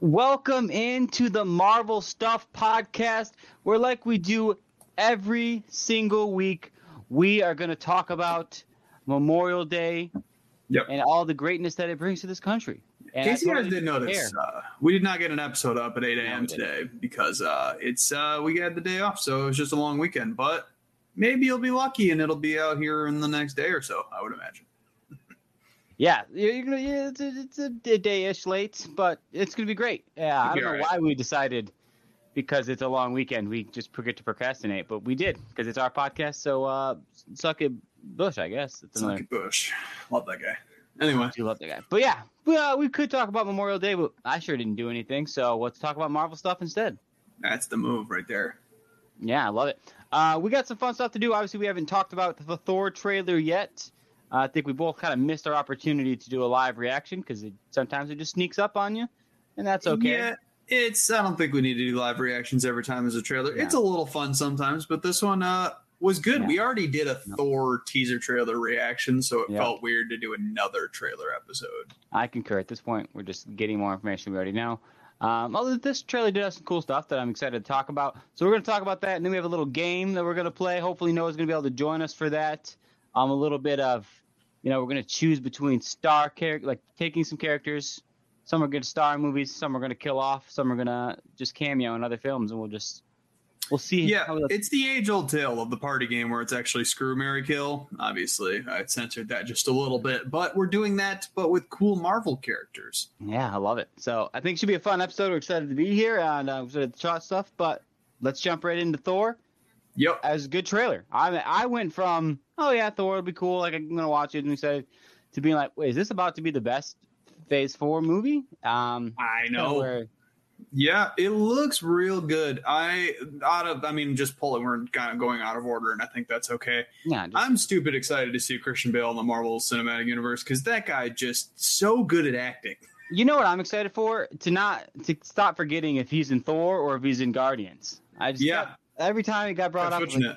Welcome into the Marvel Stuff podcast, where, like we do every single week, we are going to talk about Memorial Day Yep. and all the greatness that it brings to this country. In case you guys didn't notice, uh, we did not get an episode up at 8 a.m. didn't. today because uh, it's uh, we had the day off, so it was just a long weekend. But maybe you'll be lucky and it'll be out here in the next day or so. I would imagine. Yeah, you're you're gonna. Yeah, it's a, it's a day-ish late, but it's gonna be great. Yeah, I don't know alright. why we decided because it's a long weekend. We just forget to procrastinate, but we did because it's our podcast. So uh, suck it, Bush. I guess it's another. Lucky Bush, love that guy. Anyway, I do love that guy. But yeah, we, uh, we could talk about Memorial Day, but I sure didn't do anything. So let's talk about Marvel stuff instead. that's the move right there. Yeah, I love it. Uh, we got some fun stuff to do. Obviously, we haven't talked about the Thor trailer yet. Uh, I think we both kind of missed our opportunity to do a live reaction because it, sometimes it just sneaks up on you, and that's okay. Yeah, it's. I don't think we need to do live reactions every time as a trailer. Yeah. It's a little fun sometimes, but this one uh, was good. Yeah. We already did a No. Thor teaser trailer reaction, so it Yeah. felt weird to do another trailer episode. I concur. At this point, we're just getting more information we already know. Um, although this trailer did have some cool stuff that I'm excited to talk about. So we're going to talk about that, and then we have a little game that we're going to play. Hopefully, Noah's going to be able to join us for that. Um, a little bit of, you know, we're going to choose between star character, like taking some characters. Some are to star movies. Some are going to kill off. Some are going to just cameo in other films, and we'll just we'll see. Yeah, it's the age old tale of the party game where it's actually screw, Mary kill. Obviously, I censored that just a little bit, but we're doing that, but with cool Marvel characters. Yeah, I love it. So I think it should be a fun episode. We're excited to be here and uh, excited to try stuff. But let's jump right into Thor. Yep. as a good trailer. I I went from oh yeah Thor would be cool like I'm gonna watch it and excited to being like wait is this about to be the best Phase Four movie? Um, I know. where- Yeah, it looks real good. I out of I mean, just pull it. We're kind of going out of order, and I think that's okay. yeah, just, I'm stupid excited to see Christian Bale in the Marvel Cinematic Universe because that guy just so good at acting. you know what I'm excited for to not to stop forgetting if he's in Thor or if he's in Guardians. I just Yeah. kept- every time he got brought up, like,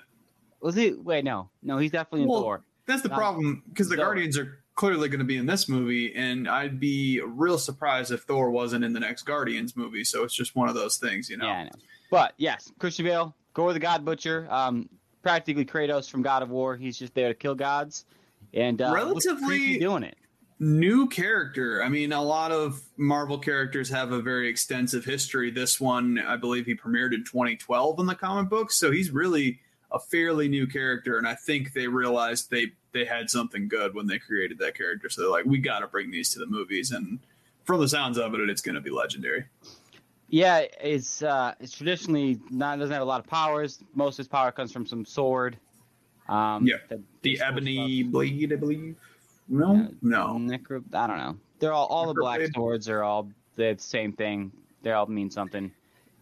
was he? Wait, no, no, he's definitely in Well, Thor. That's the Not- problem because the Zoe. Guardians are clearly going to be in this movie, and I'd be real surprised if Thor wasn't in the next Guardians movie. So it's just one of those things, you know. Yeah, I know. But yes, Christian Bale, Gorr the God Butcher, um, practically Kratos from God of War. He's just there to kill gods, and uh, Relatively- doing it. New character. I mean, a lot of Marvel characters have a very extensive history. This one, I believe, he premiered in 2012 in the comic books, so he's really a fairly new character. And I think they realized they they had something good when they created that character. So they're like, we got to bring these to the movies, and from the sounds of it, it's going to be legendary. Yeah, it's uh, it's traditionally not doesn't have a lot of powers. Most of his power comes from some sword. Um, Yeah, The ebony stuff. blade, I believe. No, no. Necro, I don't know. They're all all the black swords are all the same thing. They all mean something.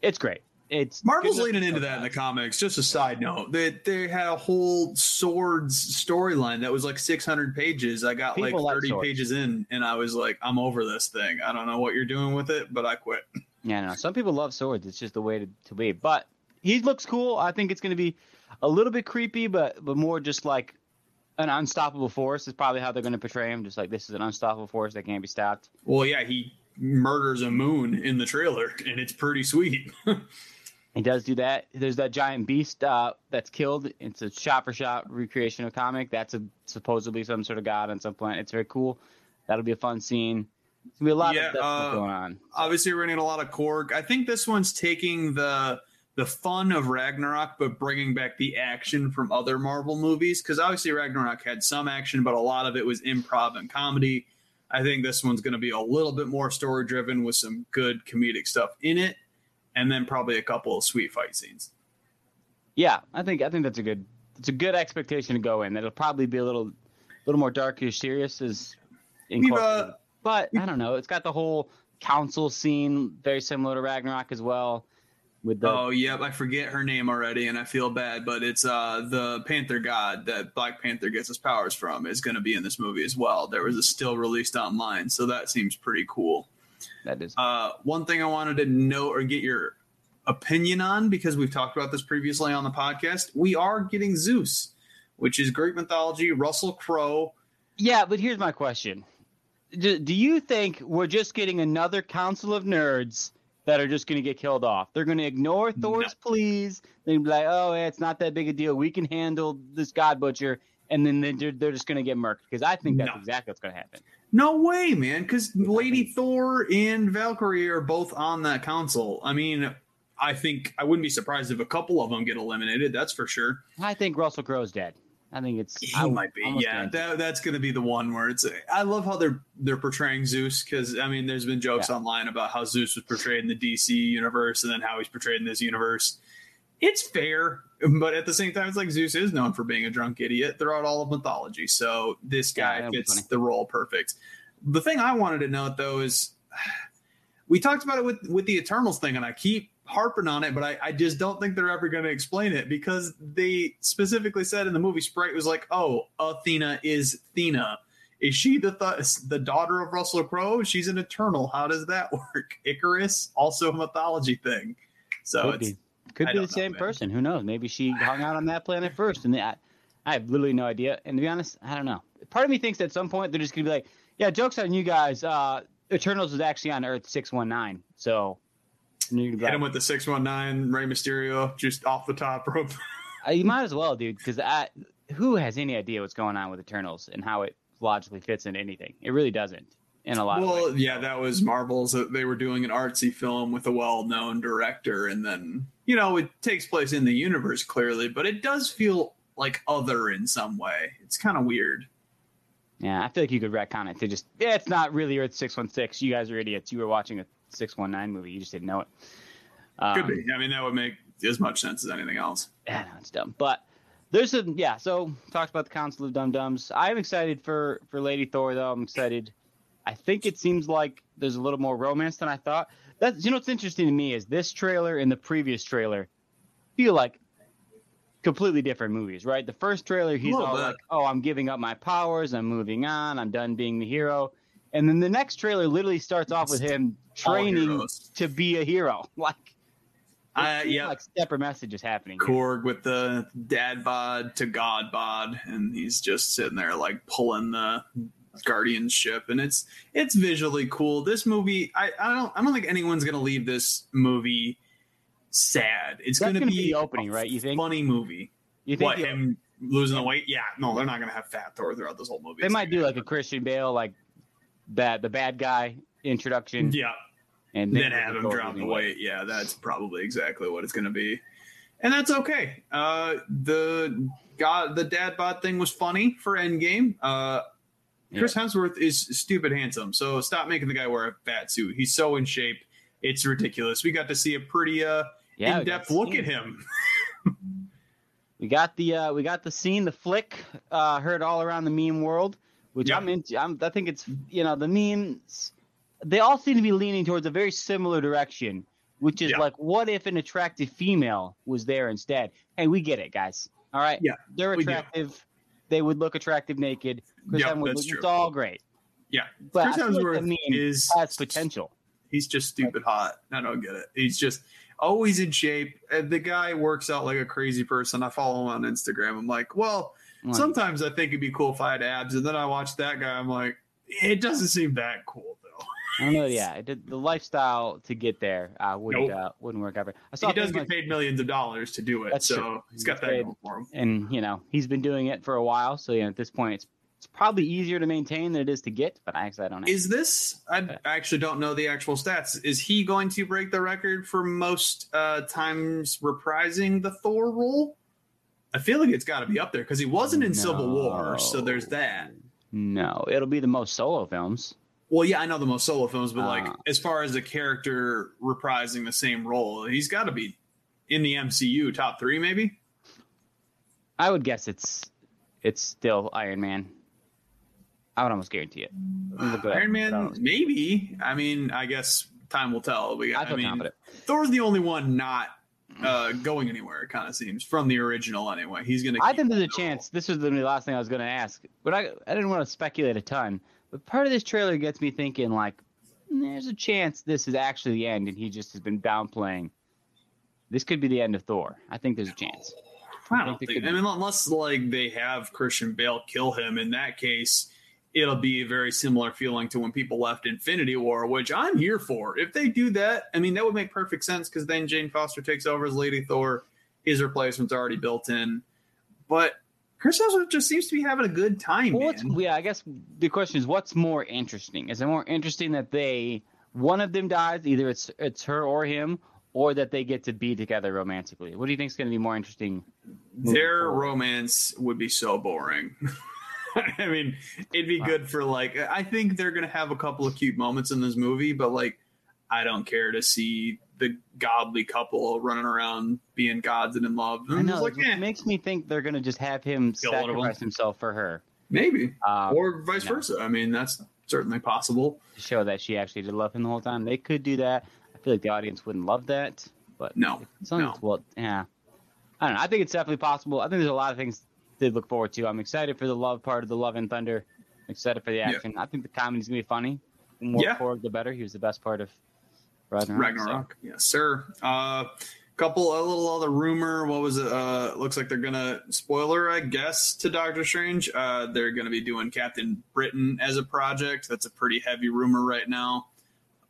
It's great. It's Marvel's leaning into that in the comics. Just a side note, they they had a whole swords storyline that was like 600 pages. I got People like like 30 swords. pages in, and I was like, I'm over this thing. I don't know what you're doing with it, but I quit. Yeah, no. Some people love swords. It's just the way to, to be. But he looks cool. I think it's going to be a little bit creepy, but but more just like an unstoppable force is probably how they're going to portray him. Just like this is an unstoppable force that can't be stopped. Well, yeah, he murders a moon in the trailer, and it's pretty sweet. He does do that. There's that giant beast uh, that's killed. It's a shot for shot recreation of comic. That's a supposedly some sort of god on some planet. It's very cool. That'll be a fun scene. It's gonna be a lot Yeah, of stuff uh, going on. Obviously, we're getting a lot of Korg. I think this one's taking the the fun of Ragnarok, but bringing back the action from other Marvel movies. Because obviously, Ragnarok had some action, but a lot of it was improv and comedy. I think this one's going to be a little bit more story driven with some good comedic stuff in it, and then probably a couple of sweet fight scenes. Yeah, I think I think that's a good it's a good expectation to go in. That it'll probably be a little a little more darkish serious as We've, uh, incorporated. but I don't know. It's got the whole council scene, very similar to Ragnarok as well. With the oh yep, I forget her name already, and I feel bad, but it's uh the Panther God that Black Panther gets his powers from is going to be in this movie as well. There was a still released online, so that seems pretty cool. that is Uh, one thing I wanted to know or get your opinion on because we've talked about this previously on the podcast, we are getting Zeus, which is Greek mythology. Russell Crowe. Yeah, but here's my question: do, do you think we're just getting another council of nerds that are just going to get killed off? They're going to ignore Thor's pleas. They're gonna be like, "Oh, yeah, it's not that big a deal. We can handle this God Butcher," and then they're, they're just going to get murked because I think that's No. exactly what's going to happen. No way, man, because Lady Thor and Valkyrie are both on that council. I mean, I think I wouldn't be surprised if a couple of them get eliminated. That's for sure. I think Russell Crowe's dead. I think it's He I might be. Yeah, that, that's going to be the one where it's. I love how they're they're portraying Zeus because I mean, there's been jokes Yeah. online about how Zeus was portrayed in the DC universe and then how he's portrayed in this universe. It's fair, but at the same time, it's like Zeus is known for being a drunk idiot throughout all of mythology. So this guy that'd fits the role perfect. The thing I wanted to note though is we talked about it with with the Eternals thing, and I keep harping on it, but I, I just don't think they're ever going to explain it because they specifically said in the movie Sprite was like, "Oh, Athena is Thena. Is she the th- the daughter of Russell Crowe? She's an Eternal. How does that work? Icarus, also a mythology thing. So could it's be could I be the don't know, same person. Who knows? Maybe she hung out on that planet first, and I, I have literally no idea. And to be honest, I don't know. Part of me thinks at some point they're just going to be like, "Yeah, jokes on you guys. Uh, Eternals was actually on Earth six one nine. So." and you're gonna be hit like, him with the six one nine Rey Mysterio just off the top rope. Uh, you might as well, dude, because who has any idea what's going on with Eternals and how it logically fits into anything? It really doesn't in a lot of well, ways. yeah, that was Marvel's. uh, They were doing an artsy film with a well-known director, and then you know it takes place in the universe clearly, but it does feel like other in some way. It's kind of weird. Yeah, I feel like you could retcon it to just, yeah, it's not really Earth 616. You guys are idiots. You were watching a 619 movie. You just didn't know it. Um, Could be. I mean, that would make as much sense as anything else. Yeah, no, it's dumb. But there's some, yeah, so talked about the Council of Dum Dums. I'm excited for, for Lady Thor, though. I'm excited. I think it seems like there's a little more romance than I thought. That's, you know, what's interesting to me is this trailer and the previous trailer feel like completely different movies, right? The first trailer, he's all bit. like, "Oh, I'm giving up my powers. I'm moving on. I'm done being the hero." And then the next trailer literally starts off with him training to be a hero. Like, Uh, yeah. like separate messages happening. Korg with the dad bod to god bod, and he's just sitting there like pulling the guardianship, and it's it's visually cool. This movie, I, I don't I don't think anyone's gonna leave this movie sad. It's gonna, gonna be, be opening, a right? You think? funny movie? You think What him losing the weight? Yeah, no, they're not gonna have fat Thor throughout this whole movie. they It's might do like a Christian Bale, like that the bad guy introduction, yeah, and then have him drop the weight. Yeah, that's probably exactly what it's going to be, and that's okay. Uh, the God, the dad bod thing was funny for Endgame. Uh, Chris Hemsworth is stupid handsome, so stop making the guy wear a fat suit. He's so in shape, it's ridiculous. We got to see a pretty uh, Yeah, in-depth look at him. We got the uh, we got the scene, the flick, uh, heard all around the meme world, which Yeah. I'm into. I'm, I think it's you know the memes. They all seem to be leaning towards a very similar direction, which is Yeah. like, what if an attractive female was there instead? Hey, we get it, guys. All right, Yeah, they're attractive. They would look attractive naked. Chris Yeah, Hemsworth, that's it's all great. Yeah, But Chris feel like Hemsworth is has potential. He's just stupid hot. I don't get it. He's just always in shape. The guy works out like a crazy person. I follow him on Instagram. I'm like, well, Like, sometimes I think it'd be cool if I had abs, and then I watch that guy. I'm like, it doesn't seem that cool though. I don't know. Yeah, it did, the lifestyle to get there uh, wouldn't Nope. uh, wouldn't work ever. I saw He does get like- paid millions of dollars to do it, so true. he's got He's that paid- going for him. and you know he's been doing it for a while. So you know, at this point, it's it's probably easier to maintain than it is to get. But I actually I don't know. Is this? I actually don't know the actual stats. Is he going to break the record for most uh, times reprising the Thor role? I feel like it's got to be up there because he wasn't in Civil War, so there's that. No, it'll be the most solo films. Well, yeah, I know the most solo films, but like Ah. as far as a character reprising the same role, he's got to be in the MCU top three, maybe. I would guess it's it's still Iron Man. I would almost guarantee it. Iron Man, maybe. I mean, I guess time will tell. We, I I mean, confident. Thor's the only one not uh, going anywhere. It kind of seems from the original anyway. He's gonna. I think there's a it. chance. This was the last thing I was to ask, but I I didn't want to speculate a ton. But part of this trailer gets me thinking like, there's a chance this is actually the end, and he just has been downplaying. This could be the end of Thor. I think there's a chance. I I don't think think. I mean, unless like they have Christian Bale kill him, in that case, it'll be a very similar feeling to when people left Infinity War, which I'm here for. If they do that, I mean, that would make perfect sense because then Jane Foster takes over as Lady Thor. His replacement's already built in, but Chris Hemsworth just seems to be having a good time. Well, yeah, I guess the question is, what's more interesting? Is it more interesting that they one of them dies, either it's it's her or him, or that they get to be together romantically? What do you think is going to be more interesting? Their forward? romance would be so boring. I mean, it'd be good for like I think they're gonna have a couple of cute moments in this movie, but like I don't care to see the godly couple running around being gods and in love. I I'm know. just like, it eh, makes me think they're going to just have him Kill one of them. sacrifice himself for her, maybe, um, or vice no. versa. I mean, that's certainly possible. to show that she actually did love him the whole time. They could do that. I feel like the audience wouldn't love that, but No, As long no. well, yeah. I don't know. I think it's definitely possible. I think there's a lot of things to look forward to. I'm excited for the love part of the Love and Thunder. excited for the Yeah. action. I think the comedy's gonna be funny. The more Yeah. forward, the better. He was the best part of Ragnarok. Ragnarok. Yes, sir. Uh, couple a little other rumor. What was it? Uh, looks like they're gonna spoiler, I guess, to Doctor Strange. Uh, they're gonna be doing Captain Britain as a project. That's a pretty heavy rumor right now.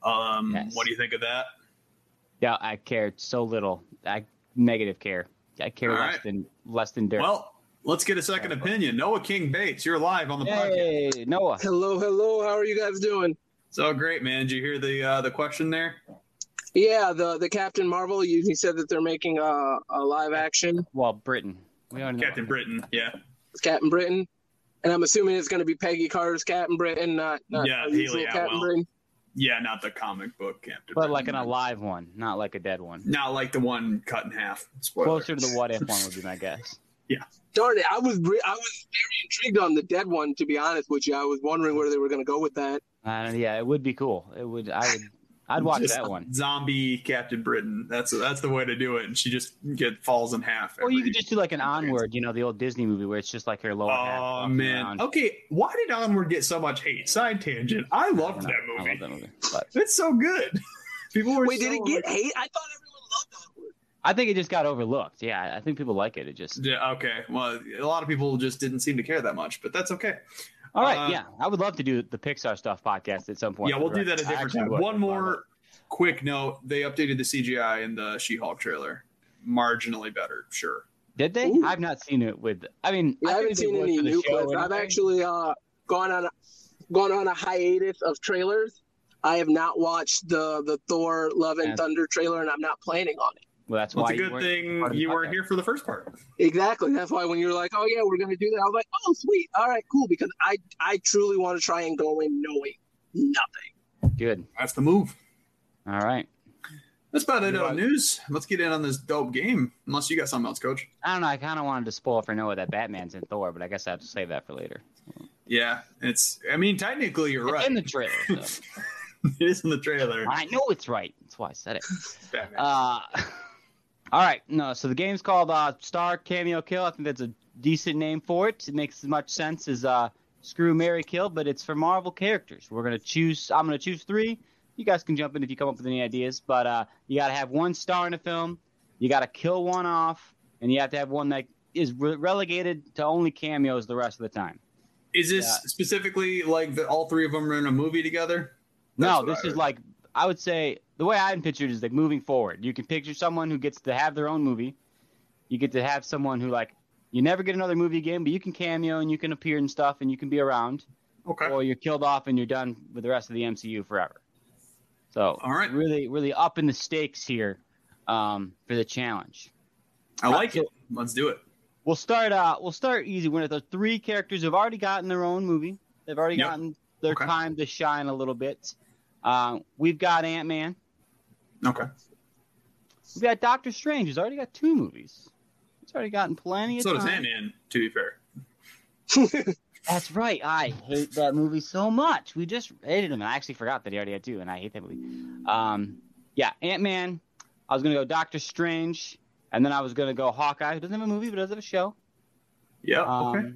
Um, Yes. what do you think of that? Yeah, I cared so little. I negative care. I care All less right. than less than dirt. Well, let's get a second opinion. Noah King Bates, you're live on the podcast. Hey, Noah. Hello, hello. How are you guys doing? So great, man. Did you hear the uh, the question there? Yeah, the the Captain Marvel. You, he said that they're making a, a live action Well, Britain. We already know. Captain Britain. Yeah, with Captain Britain, and I'm assuming it's going to be Peggy Carter's Captain Britain, not not Yeah, our Hayley Captain Atwell. Britain. yeah, not the comic book Captain. But Britain. like an alive one, not like a dead one. not like the one cut in half. Spoiler. Closer to the what if one would be my guess. Darn it! I was re- I was very intrigued on the dead one. To be honest with you, I was wondering where they were going to go with that. Uh, yeah, it would be cool. It would. I would. I'd watch Just that one. Zombie Captain Britain. That's that's the way to do it. And she just get falls in half. Or you could just do like an onward, you know, the old Disney movie where it's just like her lower half. Oh walking man. around. Okay, why did Onward get so much hate? Side tangent. I I loved don't that know. I movie. love that movie. But It's so good. People were Wait, so did it get like- hate? I thought everyone loved Onward. I think it just got overlooked. Yeah, I think people like it. It just. Yeah, okay. Well, a lot of people just didn't seem to care that much, but that's okay. All right. Uh, yeah, I would love to do the Pixar stuff podcast at some point. yeah, we'll do that a I different time. One more quick note: they updated the CGI in the She-Hulk trailer, marginally better. Sure. Did they? Ooh. I've not seen it with. I mean, Yeah, I, think haven't seen any new show clips. I've actually uh, gone on a, gone on a hiatus of trailers. I have not watched the the Thor Love and Yeah. Thunder trailer, and I'm not planning on it. Well, that's Well, why it's a good weren't thing part of the you weren't here for the first part. Exactly. That's why when you're like, "Oh yeah, we're gonna do that," I was like, "Oh sweet, all right, cool," because I I truly want to try and go in knowing nothing. Good. That's the move. All right. That's about it on know- news. Let's get in on this dope game. Unless you got something else, Coach. I don't know. I kind of wanted to spoil for Noah that Batman's in Thor, but I guess I have to save that for later. Yeah, it's. I mean, technically, you're It's right. in the trailer. So. it is in the trailer. I know it's right. That's why I said it. Batman. Uh, all right. No, so the game's called uh, Star Cameo Kill. I think that's a decent name for it. It makes as much sense as uh, Screw Mary Kill, but it's for Marvel characters. We're gonna choose. I'm gonna choose three. You guys can jump in if you come up with any ideas, but uh, you got to have one star in a film. You got to kill one off, and you have to have one that is re- relegated to only cameos the rest of the time. is this yeah. specifically like that? All three of them are in a movie together? That's No, this is like I would say the way I'm pictured is like moving forward. You can picture someone who gets to have their own movie. You get to have someone who like you never get another movie again, but you can cameo and you can appear and stuff and you can be around, Okay. or you're killed off and you're done with the rest of the MCU forever. So All right. really, really upping the stakes here um, for the challenge. I like so- it. Let's do it. We'll start. Uh, we'll start easy. We're the three characters who've already gotten their own movie. They've already Yep. gotten their Okay. time to shine a little bit. Uh, we've got Ant Man. Okay. We've got Doctor Strange, He's already got two movies. He's already gotten plenty of So does. Ant Man. To be fair. That's right. I hate that movie so much. We just rated him, and I actually forgot that he already had two, and I hate that movie. Um, yeah, Ant Man. I was gonna go Doctor Strange, and then I was gonna go Hawkeye, who doesn't have a movie but does have a show. Yeah. Um, okay.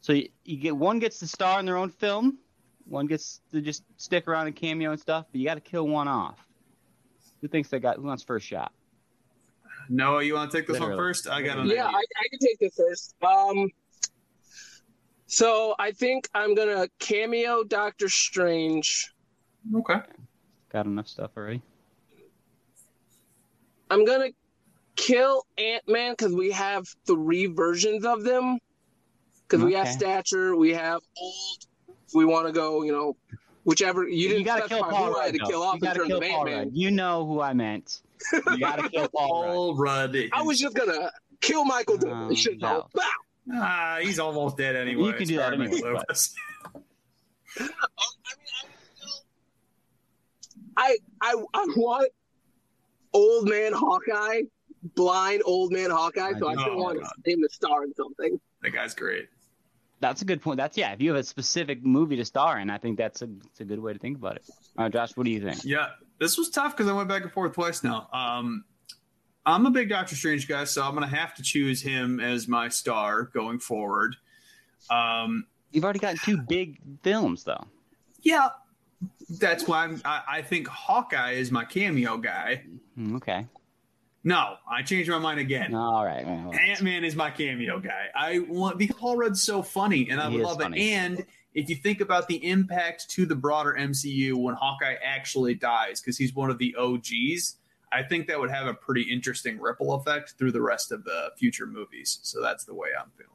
So you, you get one gets to star in their own film, one gets to just stick around and cameo and stuff, but you got to kill one off. Who thinks they got? Who wants first shot? Noah, you want to take this one Literally. first? I got an Yeah, I, idea. I can take this first. Um, so I think I'm gonna cameo Doctor Strange. Okay. Got enough stuff already. I'm gonna kill Ant Man because we have three versions of them. Because we have Okay. stature, we have old. If we want to go, you know, whichever you didn't gotta kill Paul who I Rudd. had to though. kill off you gotta in kill Paul Ant Man. Rudd. You know who I meant. You gotta kill Paul Rudd. Paul Rudd. I was just gonna kill Michael Oh, Douglas. you no. know. Ah, he's almost dead anyway. You can do that anyway, Michael but- Douglas. Um, I mean, I, I I I want old man Hawkeye, blind old man Hawkeye. So I Oh, still want God. him to star in something. That guy's great. That's a good point. That's yeah. If you have a specific movie to star in, I think that's a, it's a good way to think about it. All right, Josh, what do you think? Yeah, this was tough because I went back and forth twice now. Um, I'm a big Doctor Strange guy, so I'm gonna have to choose him as my star going forward. Um, You've already gotten two big films though. yeah, that's why I'm, I, I think Hawkeye is my cameo guy. Hmm, Okay. No, I changed my mind again. All right. well, Ant Man is my cameo guy. I want because Paul Rudd's so funny, and I He would love funny. it. And if you think about the impact to the broader MCU when Hawkeye actually dies, because he's one of the OGs, I think that would have a pretty interesting ripple effect through the rest of the future movies. So that's the way I'm feeling.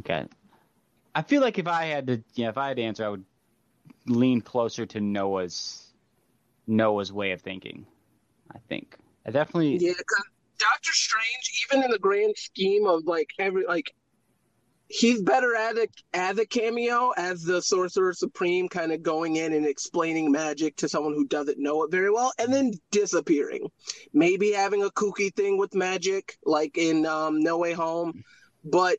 Okay. I feel like if I had to, yeah, if I had to answer, I would lean closer to Noah's Noah's way of thinking. I think I definitely. Yeah, 'cause Doctor Strange, even in the grand scheme of like every like, he's better at a as a cameo as the Sorcerer Supreme, kind of going in and explaining magic to someone who doesn't know it very well, and then disappearing. Maybe having a kooky thing with magic, like in um, No Way Home, but.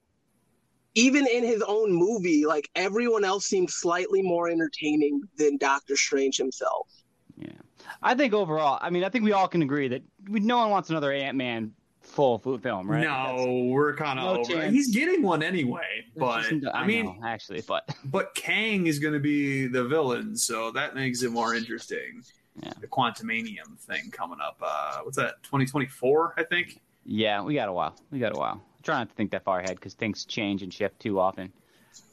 Even in his own movie, like everyone else seems slightly more entertaining than Doctor Strange himself. Yeah. I think overall, I mean, I think we all can agree that we, no one wants another Ant Man full film, right? No, we're kind of No over. chance. He's getting one anyway, but just- I, mean, know, actually, but but Kang is going to be the villain, so that makes it more interesting. Yeah. The Quantumania thing coming up. Uh, what's that? 2024, I think. yeah, we got a while. We got a while. Try not to think that far ahead because things change and shift too often.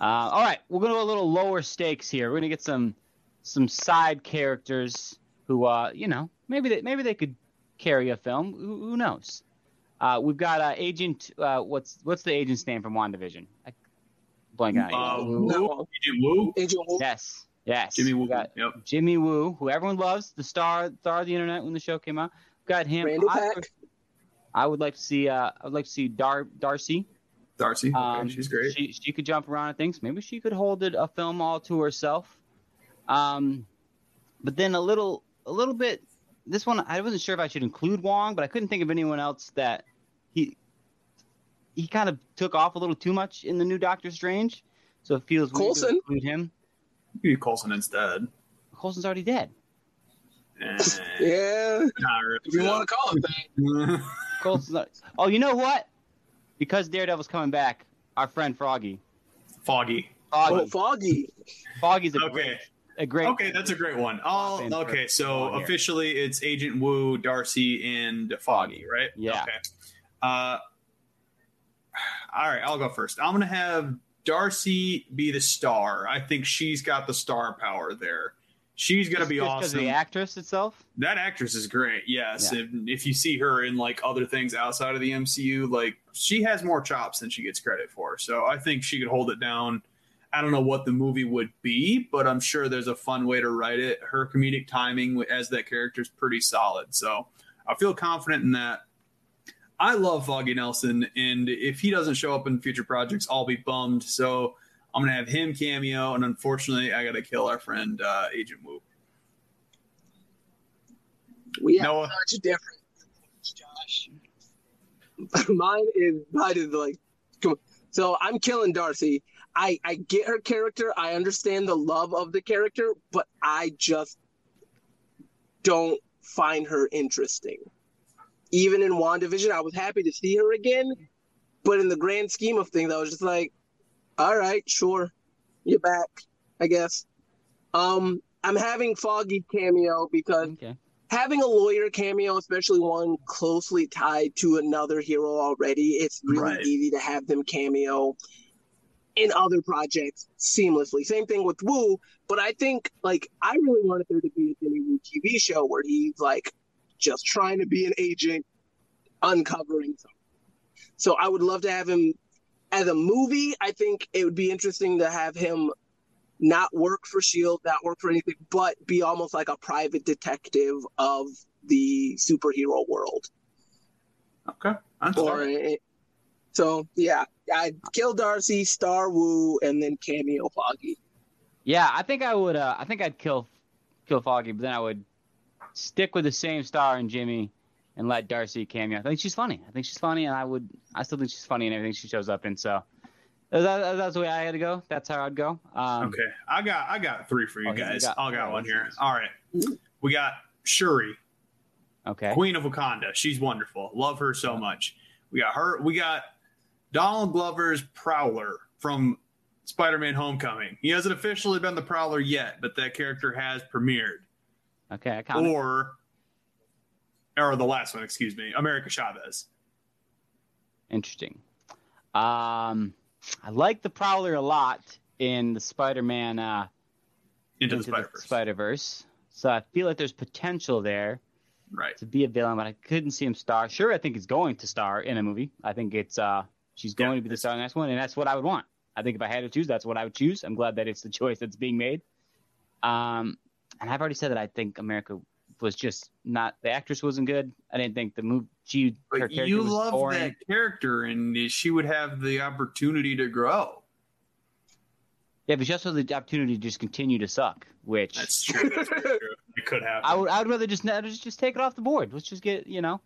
Uh, all right, we're gonna go a little lower stakes here. We're gonna get some some side characters who, uh, you know, maybe they maybe they could carry a film. Who, who knows? Uh, we've got uh, Agent. Uh, what's what's the agent's name from WandaVision? I blank out. Uh, Woo. Woo, Agent Woo, Agent Wolf- Yes, yes. Jimmy Woo. Got Yep. Jimmy Woo, who everyone loves, the star star of the internet when the show came out. Got him. Randall I, Park. I would like to see. Uh, I would like to see Dar- Darcy. Darcy. Okay, Um, she's great. She she could jump around and things. Maybe she could hold it a film all to herself. Um, but then a little a little bit. This one I wasn't sure if I should include Wong, but I couldn't think of anyone else that he he kind of took off a little too much in the new Doctor Strange. So it feels weird to Coulson? include him. You Coulson instead. Coulson's already dead. Eh, Yeah, really. if you want to call it that. Coulson's not- oh, you know what? Because Daredevil's coming back, our friend Froggy. Foggy. Foggy. Oh, Foggy. Foggy's a Okay. great, a great. Okay, that's a great one. I'll, okay, so officially it's Agent Woo, Darcy, and Foggy, right? Yeah. Okay. Uh, all right, I'll go first. I'm gonna have Darcy be the star. I think she's got the star power there. She's gonna be Just 'cause awesome. the actress itself. That actress is great. Yes, Yeah. if, if you see her in like other things outside of the MCU, like she has more chops than she gets credit for. So I think she could hold it down. I don't know what the movie would be, but I'm sure there's a fun way to write it. Her comedic timing as that character is pretty solid. So I feel confident in that. I love Foggy Nelson, and if he doesn't show up in future projects, I'll be bummed. So I'm gonna have him cameo, and unfortunately, I got to kill our friend uh, Agent Woo. We have Noah. such a difference, Josh. mine is mine is like, come on. so I'm killing Darcy. I I get her character. I understand the love of the character, but I just don't find her interesting. Even in WandaVision, I was happy to see her again, but in the grand scheme of things, I was just like, all right, sure, you're back, I guess. Um, I'm having Foggy cameo because Okay. having a lawyer cameo, especially one closely tied to another hero already, it's really Right. easy to have them cameo in other projects seamlessly. Same thing with Woo, but I think like I really wanted there to be a Jimmy Woo TV show where he's like just trying to be an agent, uncovering something. So I would love to have him as a movie. I think it would be interesting to have him not work for Shield, not work for anything, but be almost like a private detective of the superhero world. Okay. That's Or fair. so yeah, I'd kill Darcy, star Woo, and then cameo Foggy. Yeah, I think I would. Uh, I think I'd kill kill Foggy, but then I would stick with the same star and Jimmy and let Darcy cameo. I think she's funny. I think she's funny, and I would. I still think she's funny in everything she shows up in. So that, that- that's the way I had to go. That's how I'd go. Um, Okay, I got I got three for you Oh, guys. got- I got oh, one this here. is- All right, we got Shuri, Okay. Queen of Wakanda. She's wonderful. Love her so much. We got her. We got Donald Glover's Prowler from Spider-Man: Homecoming. He hasn't officially been the Prowler yet, but that character has premiered. Okay. Or, or the last one, excuse me, America Chavez. Interesting. Um, I like the Prowler a lot in the Spider-Man uh, Into, into the Spider-Verse. Spider-Verse. So I feel like there's potential there. right. to be a villain, but I couldn't see him star. Sure, I think he's going to star in a movie. I think it's uh she's going to be the star in the next one, and that's what I would want. I think if I had to choose, that's what I would choose. I'm glad that it's the choice that's being made. Um, and I've already said that I think America was just not the actress wasn't good. I didn't think the movie she her But character you was love boring. that character, and she would have the opportunity to grow. Yeah, but she also had the opportunity to just continue to suck, which That's true. That's true. It could happen. I would I would rather just just just take it off the board. Let's just get you know,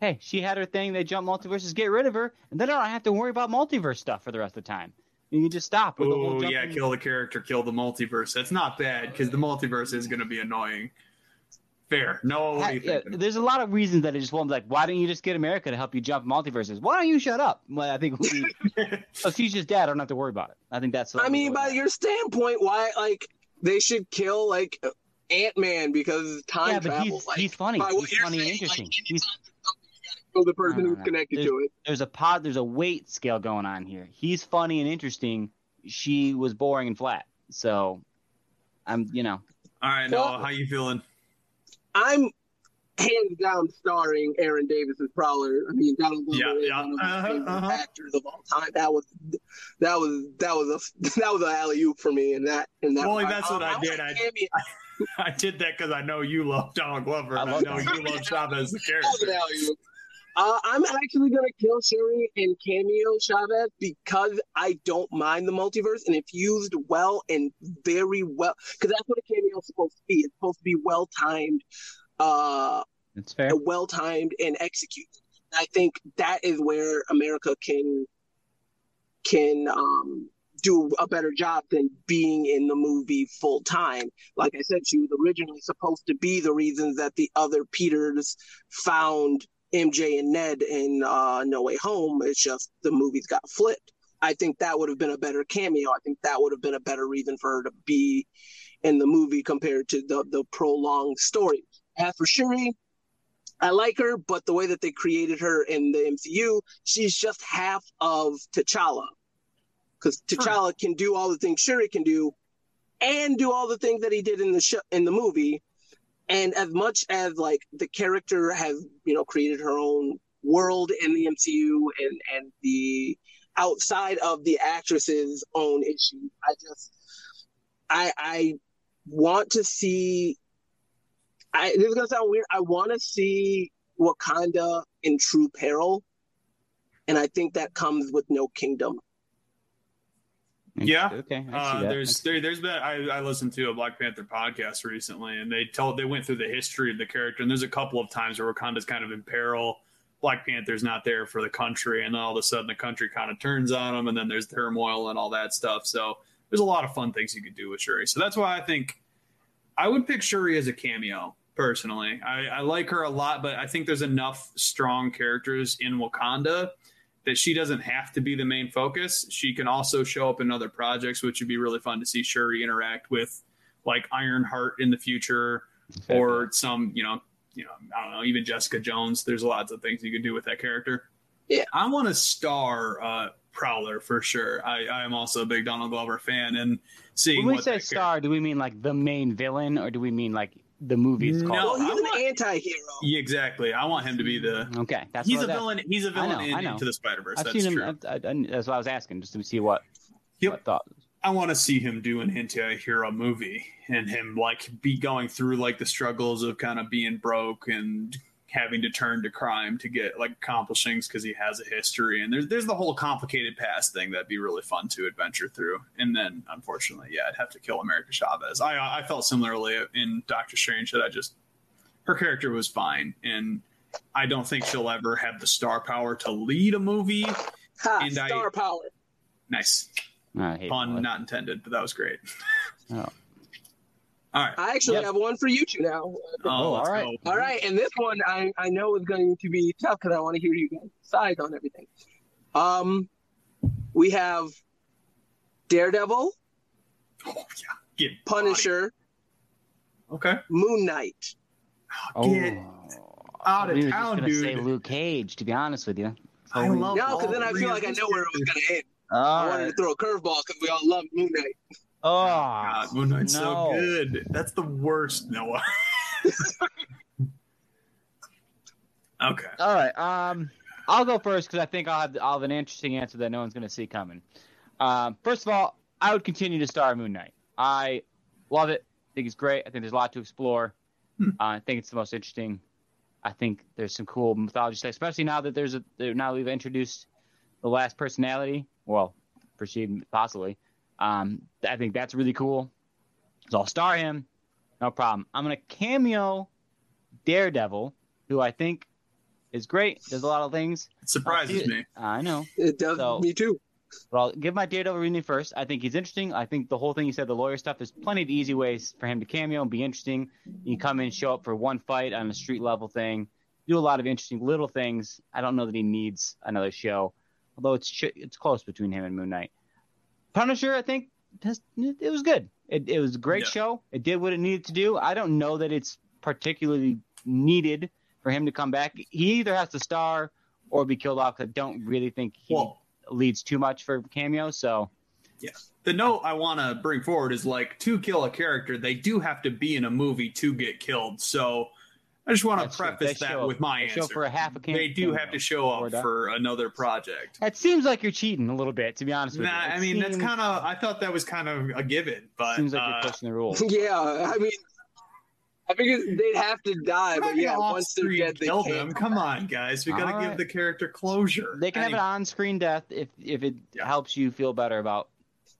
hey, she had her thing. They jump multiverses, get rid of her, and then oh, I don't have to worry about multiverse stuff for the rest of the time. You can just stop with the whole Oh jumping. yeah, kill the character, kill the multiverse. That's not bad because the multiverse is going to be annoying. Fair. No, what Ha- yeah, there's a lot of reasons that I just won't be like, why don't you just get America to help you jump multiverses? Why don't you shut up? Well, I think we, if oh, she's just dead, I don't have to worry about it. I think that's. I mean, by your standpoint, why like they should kill like Ant Man because time yeah, but travel. he's like, he's funny. by what He's you're funny and interesting. Like, He's anytime there's something, you gotta kill the person No, no, who's connected There's- to it. there's a pod. There's a weight scale going on here. He's funny and interesting. She was boring and flat. So, I'm you know All right, Noah, how you feeling? I'm hands down starring Aaron Davis as Prowler. I mean, Donald Glover Yeah, is yeah. one of my Uh-huh, favorite uh-huh. actors of all time. That was that was that was a that was an alley oop for me and that in that. Well, part. that's what I was did. like, I- damn I did that because I know you love Donald Glover, I and I, know you love Chavez the that was an character. Uh, I'm actually gonna kill Shuri and cameo Chavez because I don't mind the multiverse, and if used well and very well, because that's what a cameo is supposed to be. It's supposed to be well timed, uh, it's fair. well timed and executed. I think that is where America can can um, do a better job than being in the movie full time. Like I said, she was originally supposed to be the reason that the other Peters found MJ and Ned in uh, No Way Home. It's just the movies got flipped. I think that would have been a better cameo. I think that would have been a better reason for her to be in the movie compared to the the prolonged story. As for Shuri, I like her, but the way that they created her in the MCU, she's just half of T'Challa. Because T'Challa can do all the things Shuri can do, and do all the things that he did in the show in the movie. And as much as like the character has, you know, created her own world in the MCU and and the outside of the actress's own issues, I just I I want to see I this is gonna sound weird. I want to see Wakanda in true peril, and I think that comes with no kingdom. Yeah. Okay. I Uh, there's there, there's been I, I listened to a Black Panther podcast recently, and they told they went through the history of the character, and there's a couple of times where Wakanda's kind of in peril Black Panther's not there for the country, and then all of a sudden the country kind of turns on him, and then there's turmoil and all that stuff. So there's a lot of fun things you could do with Shuri. So that's why I think I would pick Shuri as a cameo personally. I, I like her a lot, but I think there's enough strong characters in Wakanda that she doesn't have to be the main focus. She can also show up in other projects, which would be really fun to see Shuri interact with, like Ironheart in the future, or some you know you know, I don't know, even Jessica Jones. There's lots of things you could do with that character. Yeah. I want to star uh, Prowler for sure. I, I am also a big Donald Glover fan, and seeing when we say star, do we mean like the main villain, or do we mean like the movie's is No, called? Well, he's I an anti-hero. Yeah, exactly. I want him to be the. Okay, that's he's a a I was villain. He's a villain know, in I know. Into the Spider Verse. I've That's seen true. him. I, I, I, that's why I was asking, just to see what, Yep. what thought. I want to see him do an anti-hero movie and him like be going through like the struggles of kind of being broke and having to turn to crime to get like accomplish things because he has a history. And there's there's the whole complicated past thing that'd be really fun to adventure through. And then unfortunately yeah I'd have to kill America Chavez. I I felt similarly in Doctor Strange that I just her character was fine. And I don't think she'll ever have the star power to lead a movie. Ha, And I- star power. nice. I pun it. not intended but that was great. Oh. All right I actually Yep. have one for you two now. Oh, all right. go. All right, and this one I, I know is going to be tough because I want to hear you guys decide on everything. Um, we have Daredevil, Oh yeah. Get Punisher. Okay. Moon Knight. Oh, Get out of we were town, just gonna dude. say Luke Cage, to be honest with you. I love No, because then I feel like I know where it was going to end. I All wanted right. to throw a curveball because we all love Moon Knight. Oh, God, Moon Knight's so good. That's the worst, Noah. okay. All right. Um, I'll go first because I think I'll have I'll have an interesting answer that no one's going to see coming. Um, first of all, I would continue to star Moon Knight. I love it. I think it's great. I think there's a lot to explore. Hmm. Uh, I think it's the most interesting. I think there's some cool mythology stuff, especially now that there's a now we've introduced the last personality. Well, perceived possibly. Um, I think that's really cool. So I'll star him. No problem. I'm gonna cameo Daredevil, who I think is great. Does a lot of things. It surprises I'll me. I know. It does So- me too. But I'll give my Daredevil reading first. I think he's interesting. I think the whole thing you said, the lawyer stuff, there's plenty of easy ways for him to cameo and be interesting. You can come in, show up for one fight on a street level thing, do a lot of interesting little things. I don't know that he needs another show, although it's it's close between him and Moon Knight. Punisher, I think, has, it was good. It, it was a great Yeah. show. It did what it needed to do. I don't know that it's particularly needed for him to come back. He either has to star or be killed off. I don't really think he leads too much for cameo. So the note I want to bring forward is like to kill a character, they do have to be in a movie to get killed. So I just want to preface that show- with my they show answer. for a half a cam- they do have to show up that. for another project. that seems like you're cheating a little bit, to be honest with Nah, you. It I mean that's kind of. I thought that was kind of a given, but seems like uh, you're pushing the rules. Yeah, I mean, I figured they'd have to die, but yeah, once they're off-screen dead, they kill them. Come on, guys, we got to All give right. the character closure. They can have Anyway, an on-screen death if if it Yeah. helps you feel better about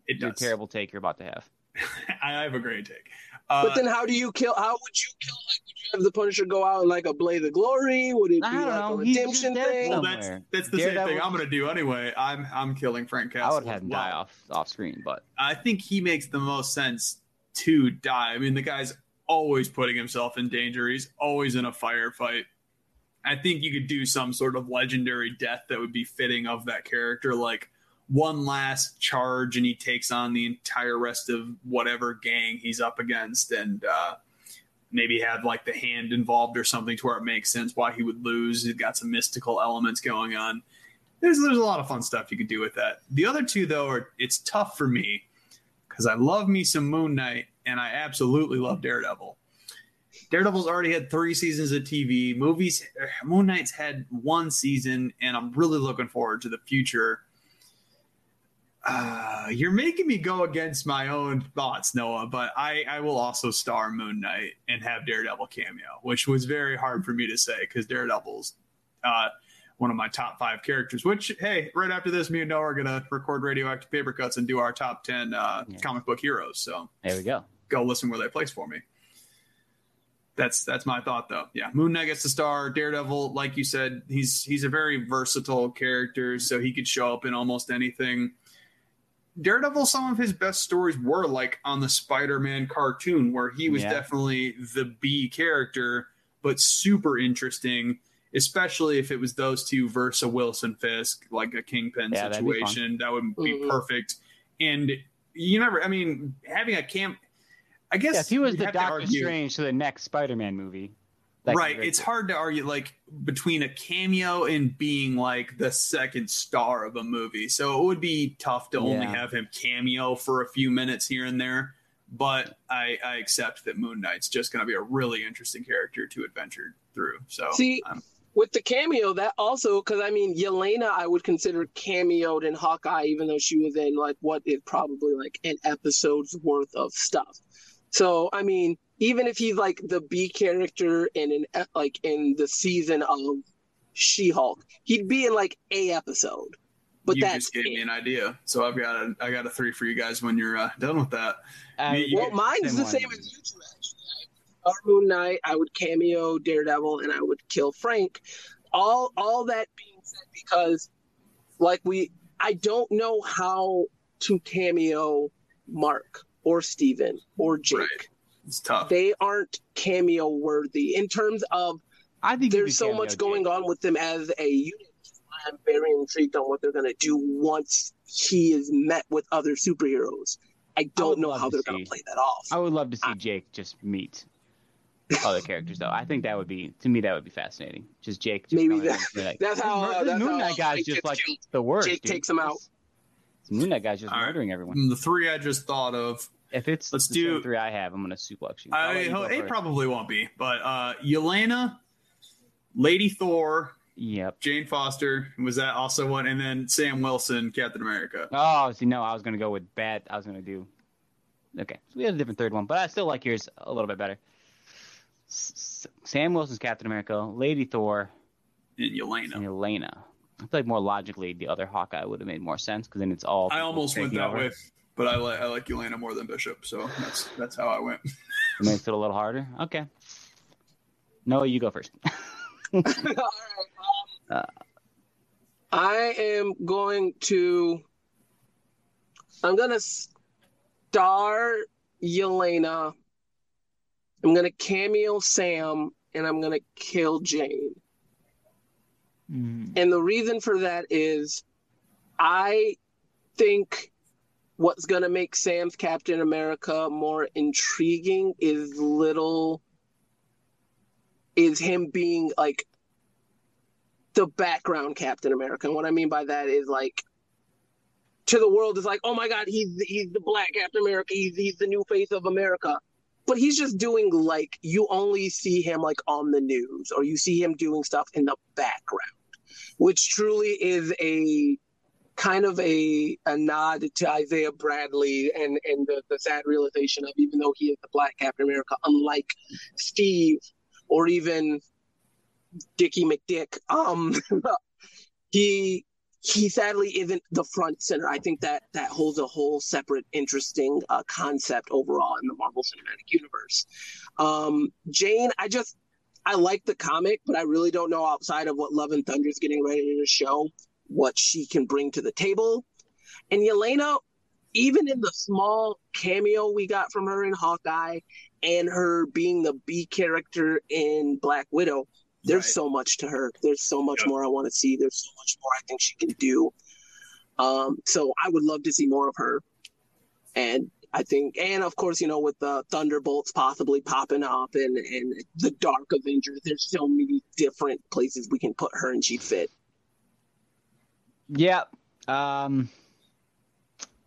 It your does. terrible take you're about to have. I have a great take. Uh, But then, how do you kill? How would you kill? Like, would you have the Punisher go out in like a blaze of glory? Would it be I don't like know. a He's- redemption dead thing? well, somewhere. that's that's the same Daredevil- thing I'm going to do anyway. I'm I'm killing Frank Castle. I would have as him well. die off off screen, but I think he makes the most sense to die. I mean, the guy's always putting himself in danger. He's always in a firefight. I think you could do some sort of legendary death that would be fitting of that character, like one last charge and he takes on the entire rest of whatever gang he's up against and uh, maybe have like the hand involved or something to where it makes sense why he would lose. He's got some mystical elements going on. There's there's a lot of fun stuff you could do with that. The other two though are it's tough for me because I love me some Moon Knight and I absolutely love Daredevil. Daredevil's already had three seasons of TV. Movies, Moon Knight's had one season, and I'm really looking forward to the future. Uh, you're making me go against my own thoughts, Noah, but I, I will also star Moon Knight and have Daredevil cameo, which was very hard for me to say because Daredevil's uh, one of my top five characters. Which, hey, right after this, me and Noah are gonna record radioactive paper cuts and do our top ten uh, Yeah. comic book heroes. So there we go. go listen where they place for me. that's that's my thought though. Yeah, Moon Knight gets the star. Daredevil, like you said, he's he's a very versatile character, so he could show up in almost anything. Daredevil, some of his best stories were like on the Spider-Man cartoon, where he was Yeah. definitely the B character, but super interesting. Especially if it was those two versus Wilson Fisk, like a Kingpin Yeah, that'd be fun. situation, that would be Mhm. perfect. And you never, I mean, having a camp. I guess Yeah, if he was the have Doctor Strange to the next Spider-Man movie, that could be right. it's cool. hard to argue like between a cameo and being like the second star of a movie. So it would be tough to only have him cameo for a few minutes here and there. But i i accept that moon knight's just going to be a really interesting character to adventure through. So See, um, with the cameo, that also because I mean, Yelena, I would consider cameoed in Hawkeye, even though she was in like what is probably like an episode's worth of stuff. So I mean, even if he's like the B character in an like in the season of She-Hulk, he'd be in like a episode. But you that's just gave it. me an idea so i've got a i got a three for you guys when you're uh, done with that I- you- Well, mine's the one. same as you two, actually. I would Moon Knight, I would cameo Daredevil, and I would kill Frank. All, all that being said, because like we, I don't know how to cameo Mark or Steven or Jake. Right. it's tough They aren't cameo worthy in terms of I think there's so much going Jake. on with them as a unit. I'm very intrigued on what they're going to do once he is met with other superheroes. I don't know how they're going to play that off. I would love to see Jake just meet other characters, though. I think that would be to me that would be fascinating. Just Jake. Just Maybe coming in that- and be like, that's this how- Mur- this that's Moon Knight guy's just like killed. the worst. Jake dude. takes him out. Moon Knight guy's just All right. murdering everyone. the three i just thought of If it's Let's the do- three I have, I'm gonna suplex you. I, you it first. probably won't be, but uh, Yelena, Lady Thor, Yep. Jane Foster was that also one, and then Sam Wilson, Captain America. Oh, see, no, I was gonna go with Bat. I was gonna do. Okay, so we had a different third one, but I still like yours a little bit better. S- Sam Wilson's Captain America, Lady Thor, And Yelena. and Elena. I feel like more logically, the other Hawkeye would have made more sense because then it's all. I almost went that over. way, but I like I like Yelena more than Bishop, so that's that's how I went. It makes it a little harder. Okay. No, you go first. All right, um, Uh. I am going to. I'm gonna star Yelena. I'm gonna cameo Sam, and I'm gonna kill Jane. Mm-hmm. And the reason for that is I think what's going to make Sam's Captain America more intriguing is little is him being like the background Captain America. And what I mean by that is like to the world is like, oh my God, he's he's the black Captain America. He's he's the new face of America. But he's just doing like you only see him like on the news or you see him doing stuff in the background, which truly is a kind of a, a nod to Isaiah Bradley and, and the, the sad realization of even though he is the black Captain America, unlike Steve or even Dickie McDick, um, he he sadly isn't the front center. I think that that holds a whole separate, interesting uh, concept overall in the Marvel Cinematic Universe. Um, Jane, I just I like the comic, but I really don't know outside of what Love and Thunder is getting ready to show what she can bring to the table. And Yelena, even in the small cameo we got from her in Hawkeye and her being the B character in Black Widow, there's Right. so much to her. There's so much Yep. more I want to see. There's so much more I think she can do. Um, so I would love to see more of her. And I think, and of course, you know, with the Thunderbolts possibly popping up and, and the Dark Avengers, there's so many different places we can put her and she'd fit. Yeah. Um,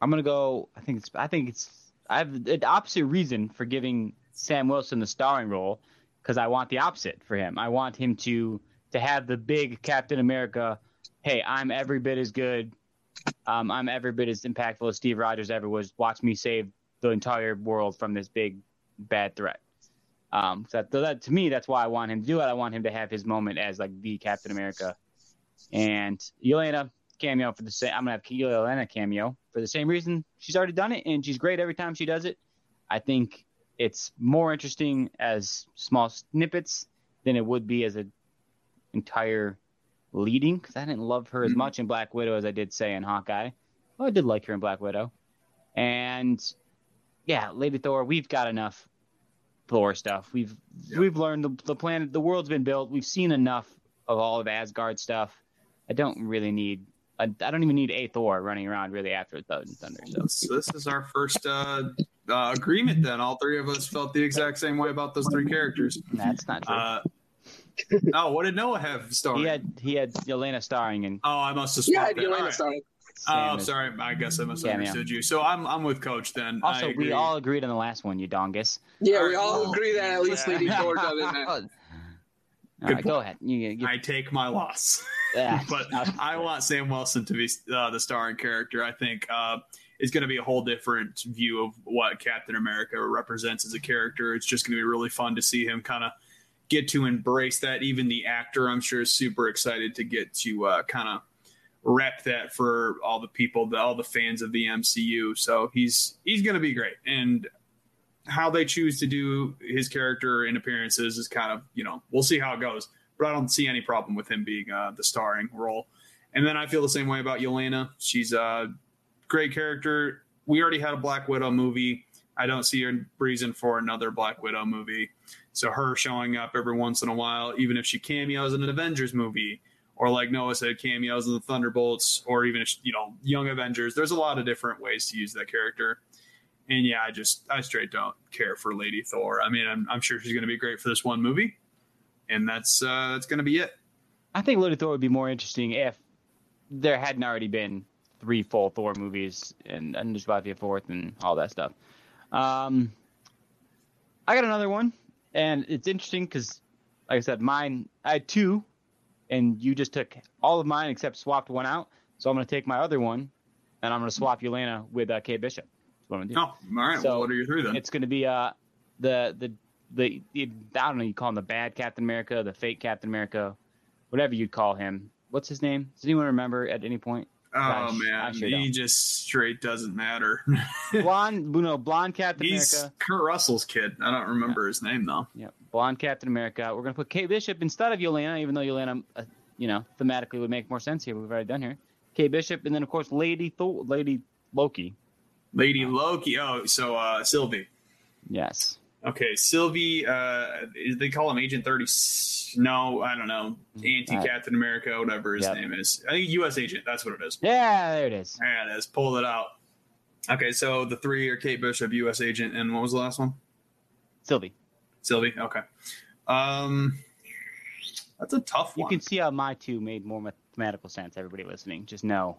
I'm gonna go. I think it's. I think it's. I have the opposite reason for giving Sam Wilson the starring role because I want the opposite for him. I want him to to have the big Captain America. Hey, I'm every bit as good. Um, I'm every bit as impactful as Steve Rogers ever was. Watch me save the entire world from this big bad threat. Um, so that, that to me, that's why I want him to do it. I want him to have his moment as like the Captain America. And Yelena cameo for the same. I'm gonna have Yelena cameo for the same reason. She's already done it, and she's great every time she does it. I think it's more interesting as small snippets than it would be as an entire leading. Because I didn't love her as Mhm. much in Black Widow as I did say in Hawkeye. Well, I did like her in Black Widow, and yeah, Lady Thor. We've got enough Thor stuff. We've Yeah. we've learned the the planet, the world's been built. We've seen enough of all of Asgard stuff. I don't really need. I, I don't even need a Thor running around really after Thud and Thunder. So So this is our first uh, uh, agreement. Then all three of us felt the exact same way about those three characters. that's not true. Uh, oh, what did Noah have starring? he had he had Yelena starring in. oh, I must have Yeah, swapped it. Right. starring. Oh, Sam is- sorry. I guess I Yeah, misunderstood you. So I'm I'm with Coach then. Also, we all agreed on the last one, you dongus. Yeah, we Alright, all agree that at least Lady Thor does it. man. All Good right, go ahead. You, you, I take my loss. yeah. but I want Sam Wilson to be uh, the starring character. I think uh, is going to be a whole different view of what Captain America represents as a character. It's just going to be really fun to see him kind of get to embrace that. Even the actor, I'm sure, is super excited to get to uh, kind of rep that for all the people, the, all the fans of the MCU. So he's he's going to be great, and how they choose to do his character in appearances is kind of you know we'll see how it goes. But I don't see any problem with him being uh, the starring role. And then I feel the same way about Yelena. She's a great character. We already had a Black Widow movie. I don't see a reason for another Black Widow movie. So her showing up every once in a while, even if she cameos in an Avengers movie, or like Noah said, cameos in the Thunderbolts, or even you know Young Avengers. There's a lot of different ways to use that character. And yeah, I just I straight don't care for Lady Thor. I mean, I'm, I'm sure she's going to be great for this one movie, and that's uh, that's going to be it. I think Lady Thor would be more interesting if there hadn't already been three full Thor movies and, and there's about to be a fourth and all that stuff. Um, I got another one, and it's interesting because, like I said, mine I had two, and you just took all of mine except swapped one out. So I'm going to take my other one, and I'm going to swap Yelena with uh, Kate Bishop. That's what I'm going to do. Oh, all right. So, well, what are your three then? It's going to be uh the the the, the I don't know you call him the bad Captain America, the fake Captain America, whatever you'd call him. What's his name? Does anyone remember at any point? Oh I man, sure he don't. just straight doesn't matter. Blonde, you know, blonde Captain He's America. Kurt Russell's kid. I don't remember his name though. Yeah, blonde Captain America. We're gonna put Kate Bishop instead of Yelena, even though Yelena, uh, you know, thematically would make more sense here. We've already done here. Kate Bishop, and then of course Lady Thor, Lady Loki. Lady Loki. Oh, so uh, Sylvie. Yes. Okay, Sylvie. Uh, they call him Agent Thirty. No, I don't know. Anti Captain America, whatever his Yep. name is. I think U.S. Agent. That's what it is. Yeah, there it is. There it is. Pull it out. Okay, so the three are Kate Bishop, U.S. Agent, and what was the last one? Sylvie. Sylvie. Okay. Um, that's a tough You can see how my two made more mathematical sense. Everybody listening, just know.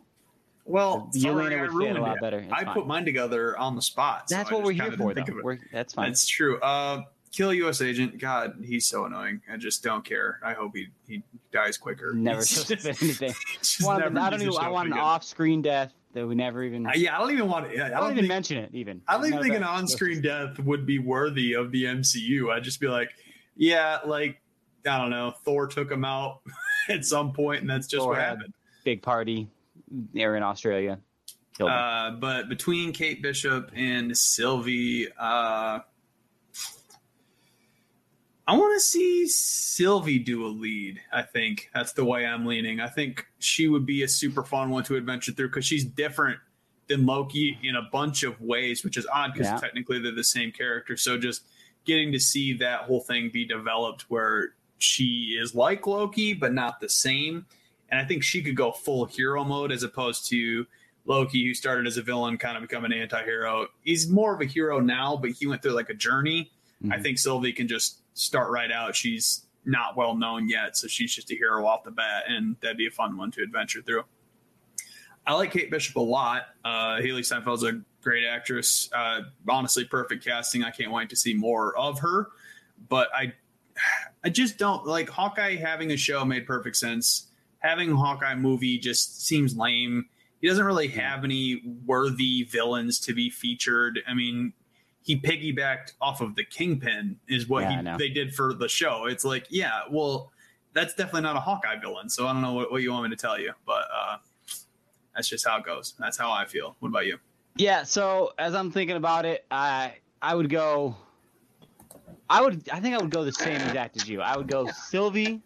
Well, Yelena I would fit a lot it. better. It's I fine. put mine together on the spot. so That's I what we're here for, though. think of it. We're, that's fine. That's true. Uh, kill U.S. agent. God, he's so annoying. I just don't care. I hope he, he dies quicker. never just- anything. never I don't even. I want an off-screen death that we never even. Uh, yeah, I don't even want. I I don't, don't even think, mention it. Even. I don't even think an on-screen death would be worthy of the MCU. I'd just be like, yeah, like I don't know, Thor took him out at some point, and that's just Thor what happened. big party. They're in Australia. Uh, but between Kate Bishop and Sylvie, uh, I want to see Sylvie do a lead. I think that's the way I'm leaning. I think she would be a super fun one to adventure through because she's different than Loki in a bunch of ways, which is odd because Yeah. technically they're the same character. So just getting to see that whole thing be developed where she is like Loki, but not the same. And I think she could go full hero mode as opposed to Loki, who started as a villain, kind of become an anti-hero. He's more of a hero now, but he went through like a journey. I Mhm. think Sylvie can just start right out. She's not well known yet, so she's just a hero off the bat, and that'd be a fun one to adventure through. I like Kate Bishop a lot. Uh, Hailee Steinfeld's a great actress. Uh, honestly, perfect casting. I can't wait to see more of her. But I, I just don't like Hawkeye having a show made perfect sense. Having a Hawkeye movie just seems lame. He doesn't really have any worthy villains to be featured. I mean, he piggybacked off of the Kingpin, is what Yeah, he, they did for the show. It's like, yeah, well, that's definitely not a Hawkeye villain. So I don't know what, what you want me to tell you, but uh, that's just how it goes. That's how I feel. What about you? Yeah. So as I'm thinking about it, I I would go I would. I think I would go the same exact as you. I would go Sylvie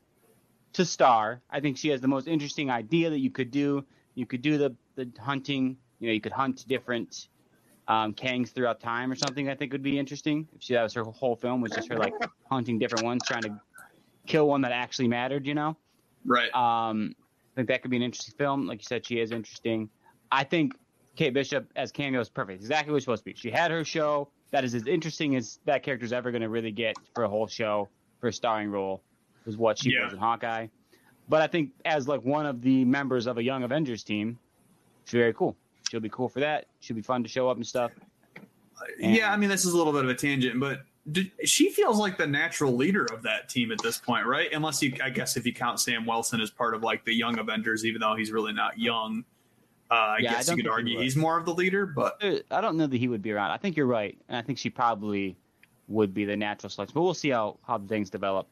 to star. I think she has the most interesting idea that you could do. You could do the the hunting. You know, you could hunt different um, Kangs throughout time or something. I think would be interesting if she that was her whole film was just her like hunting different ones, trying to kill one that actually mattered. You know. Right. Um, I think that could be an interesting film. Like you said, she is interesting. I think Kate Bishop as cameo is perfect. Exactly what it's supposed to be. She had her show. That is as interesting as that character's ever going to really get for a whole show for a starring role. Was what she Yeah. was in Hawkeye. But I think as like one of the members of a Young Avengers team, she's very cool. She'll be cool for that. She'll be fun to show up and stuff. yeah, I mean, this is a little bit of a tangent, but did, she feels like the natural leader of that team at this point, right? Unless you, I guess, if you count Sam Wilson as part of like the Young Avengers, even though he's really not young. Uh, I Yeah, guess don't you could think he argue he's more of the leader, but Uh, I don't know that he would be around. I think you're right, and I think she probably would be the natural selection. But we'll see how how things develop.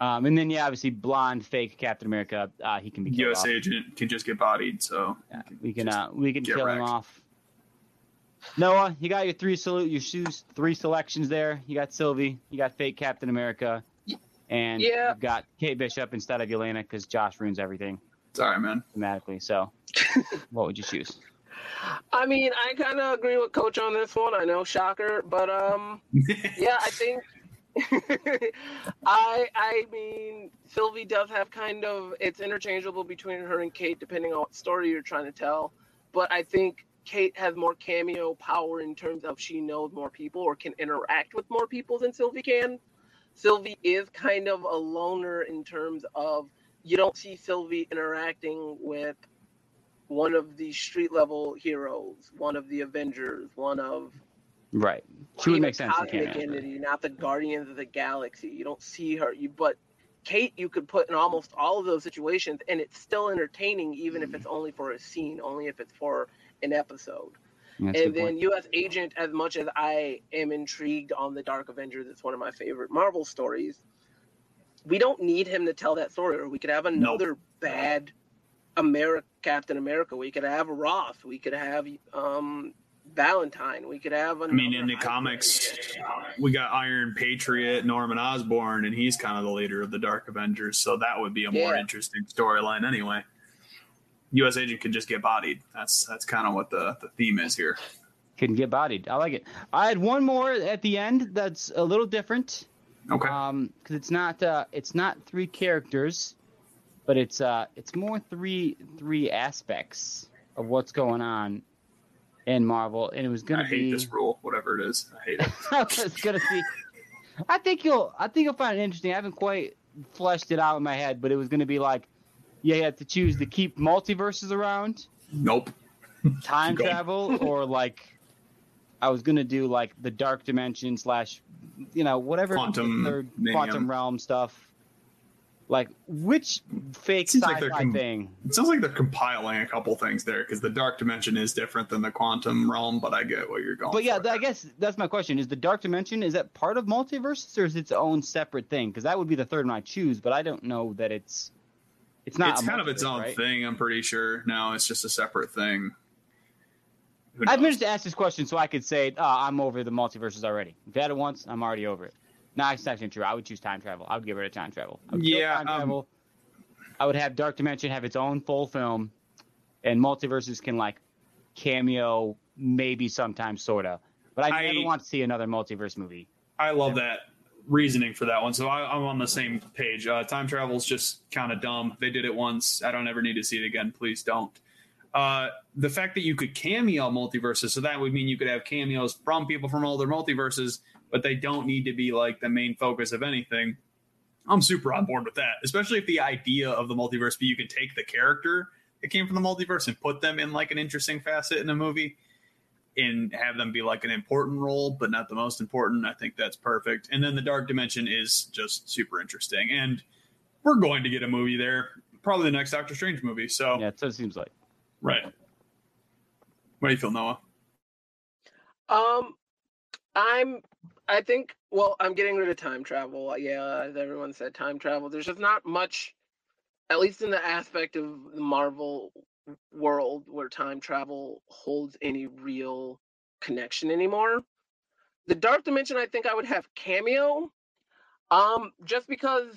Um, and then yeah, obviously blonde fake Captain America. Uh, he can be killed U.S. off. agent can just get bodied. So Yeah, we can uh, we can get kill him off. Noah, you got your three salute your shoes three selections there. You got Sylvie, you got fake Captain America, and Yeah. you've got Kate Bishop instead of Yelena because Josh ruins everything sorry, man. thematically. So, what would you choose? I mean, I kind of agree with Coach on this one. I know, shocker, but um, yeah, I think I I mean Sylvie does have kind of it's interchangeable between her and Kate depending on what story you're trying to tell. But I think Kate has more cameo power in terms of she knows more people or can interact with more people than Sylvie can. Sylvie is kind of a loner in terms of you don't see Sylvie interacting with one of the street level heroes, one of the Avengers, one of Right, she would make sense in entity, not the Guardians of the Galaxy. You don't see her. You but Kate, you could put in almost all of those situations, and it's still entertaining, even if it's only for a scene, only if it's for an episode. That's and then point. U.S. Agent, as much as I am intrigued on the Dark Avengers, it's one of my favorite Marvel stories. We don't need him to tell that story, or we could have another bad America Captain America. We could have Roth. We could have um, Valentine. We could have. I mean, in the hybrid. comics, we got Iron Patriot, Norman Osborn, and he's kind of the leader of the Dark Avengers. So that would be a more Yeah. interesting storyline anyway. U.S. agent could just get bodied. That's that's kind of what the, the theme is here. Can get bodied. I like it. I had one more at the end that's a little different. Okay. Um, because it's not uh, it's not three characters, but it's uh, it's more three three aspects of what's going on in Marvel, and it was gonna hate be. this rule, whatever it is. I hate it. I was gonna see. I think you'll. I think you'll find it interesting. I haven't quite fleshed it out in my head, but it was gonna be like, you had to choose to keep multiverses around, nope. time travel, or like, I was gonna do like the dark dimension slash, you know, whatever Quantum third quantum realm stuff. Like which fake sci-fi like com- thing? It sounds like they're compiling a couple things there because the dark dimension is different than the quantum realm, but I get what you're going. But yeah, th- I guess that's my question: Is the dark dimension is that part of multiverses or is it its own separate thing? Because that would be the third one I choose, but I don't know that it's. It's not. it's kind of its own right? thing. I'm pretty sure. No, it's just a separate thing. I've managed to ask this question so I could say, oh, I'm over the multiverses already. If had it once, I'm already over it. No, it's actually true. I would choose time travel. I would give rid a time travel. I Yeah, time um, travel. I would have Dark Dimension have its own full film, and multiverses can like cameo, maybe sometimes, sorta. But I, I- never want to see another multiverse movie. I love that reasoning for that one. So I, I'm on the same page. Uh, time travel is just kind of dumb. They did it once. I don't ever need to see it again. Please don't. Uh, the fact that you could cameo multiverses, so that would mean you could have cameos from people from other multiverses, but they don't need to be like the main focus of anything. I'm super on board with that, especially if the idea of the multiverse be you can take the character that came from the multiverse and put them in like an interesting facet in a movie and have them be like an important role, but not the most important. I think that's perfect. And then the dark dimension is just super interesting. And we're going to get a movie there, probably the next Doctor Strange movie. So, Yeah, that's what it seems like. right. What do you feel, Noah? Um, I'm. I think. Well, I'm getting rid of time travel. Yeah, as everyone said, time travel. There's just not much, at least in the aspect of the Marvel world, where time travel holds any real connection anymore. The Dark Dimension, I think I would have cameo, Um, just because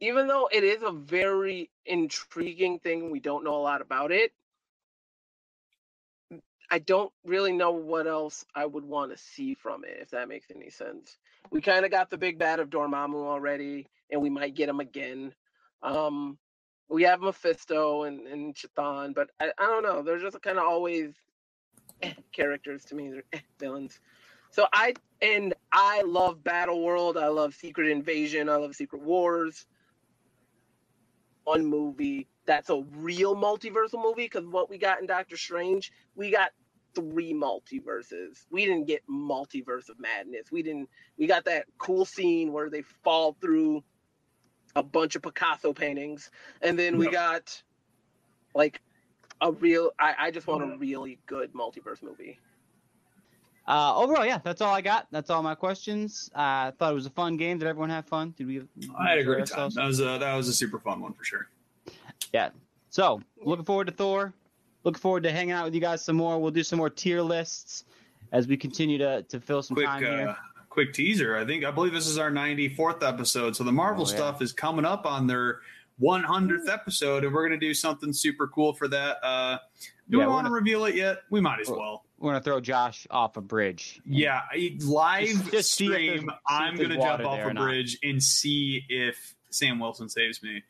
even though it is a very intriguing thing, we don't know a lot about it. I don't really know what else I would want to see from it, if that makes any sense. We kind of got the big bad of Dormammu already, and we might get him again. Um, we have Mephisto and, and Chthon, but I, I don't know. They're just kind of always eh, characters to me. They're eh, villains. So I and I love Battle World. I love Secret Invasion. I love Secret Wars. One movie that's a real multiversal movie because what we got in Doctor Strange, we got three multiverses. We didn't get multiverse of madness. We didn't. We got that cool scene where they fall through a bunch of Picasso paintings, and then we Yep. got like a real. I, I just want a really good multiverse movie. Uh, overall, yeah, that's all I got. That's all my questions. I thought it was a fun game. Did everyone have fun? Did we? I had a great time. ourselves? That was a that was a super fun one for sure. Yeah. So looking forward to Thor. Looking forward to hanging out with you guys some more. We'll do some more tier lists as we continue to to fill some Quick time uh, here. quick teaser. I think I believe this is our 94th episode. So the Marvel Oh, yeah. stuff is coming up on their 100th episode, and we're gonna do something super cool for that. Uh, do Yeah, we want to reveal it yet? We might as Well. We're gonna throw Josh off a bridge. Yeah, live Just- just stream. I'm gonna jump off a or not. bridge and see if Sam Wilson saves me.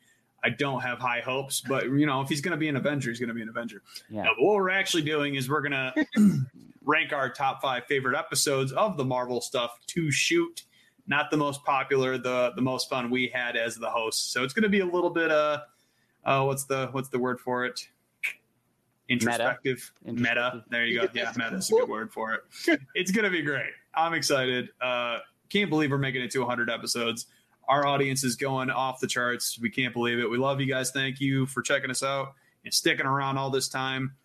I don't have high hopes, but you know, if he's gonna be an Avenger, he's gonna be an Avenger. Yeah. No, but what we're actually doing is we're gonna rank our top five favorite episodes of the Marvel stuff to shoot. Not the most popular, the the most fun we had as the host. So it's gonna be a little bit uh, uh what's the what's the word for it? Introspective. Meta. Introspective. There you go. Yeah, meta is a good word for it. It's gonna be great. I'm excited. Uh can't believe we're making it to 100 episodes. Our audience is going off the charts. We can't believe it. We love you guys. Thank you for checking us out and sticking around all this time.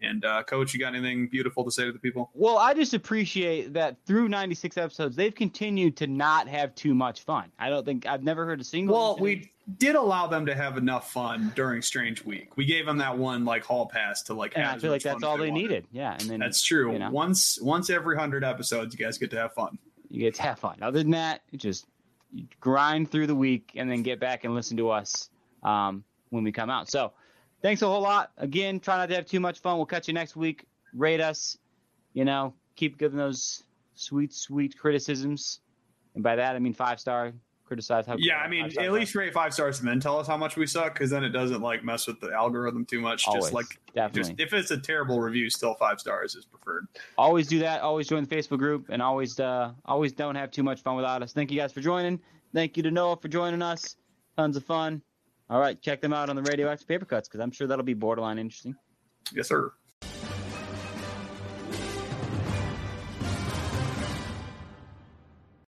And uh, coach, you got anything beautiful to say to the people? Well, I just appreciate that through 96 episodes, they've continued to not have too much fun. I don't think I've never heard a single. Well, incident- we did allow them to have enough fun during Strange Week. We gave them that one like hall pass to like. and I feel like that's all they wanted. needed. Yeah, and then That's true. you know. Once once every hundred episodes, you guys get to have fun. you get to have fun. Other than that, just grind through the week and then get back and listen to us um, when we come out. So, thanks a whole lot. Again, try not to have too much fun. We'll catch you next week. Rate us. You know, keep giving those sweet, sweet criticisms. And by that, I mean five star. Criticize how. Yeah, I mean, at least rate five stars and then tell us how much we suck, because then it doesn't like mess with the algorithm too much. Always, Just like definitely. just if it's a terrible review, still five stars is preferred. always do that. Always join the Facebook group, and always, uh, always don't have too much fun without us. Thank you guys for joining. Thank you to Noah for joining us. Tons of fun. All right, check them out on the Radioactive Paper Cuts because I'm sure that'll be borderline interesting. Yes, sir.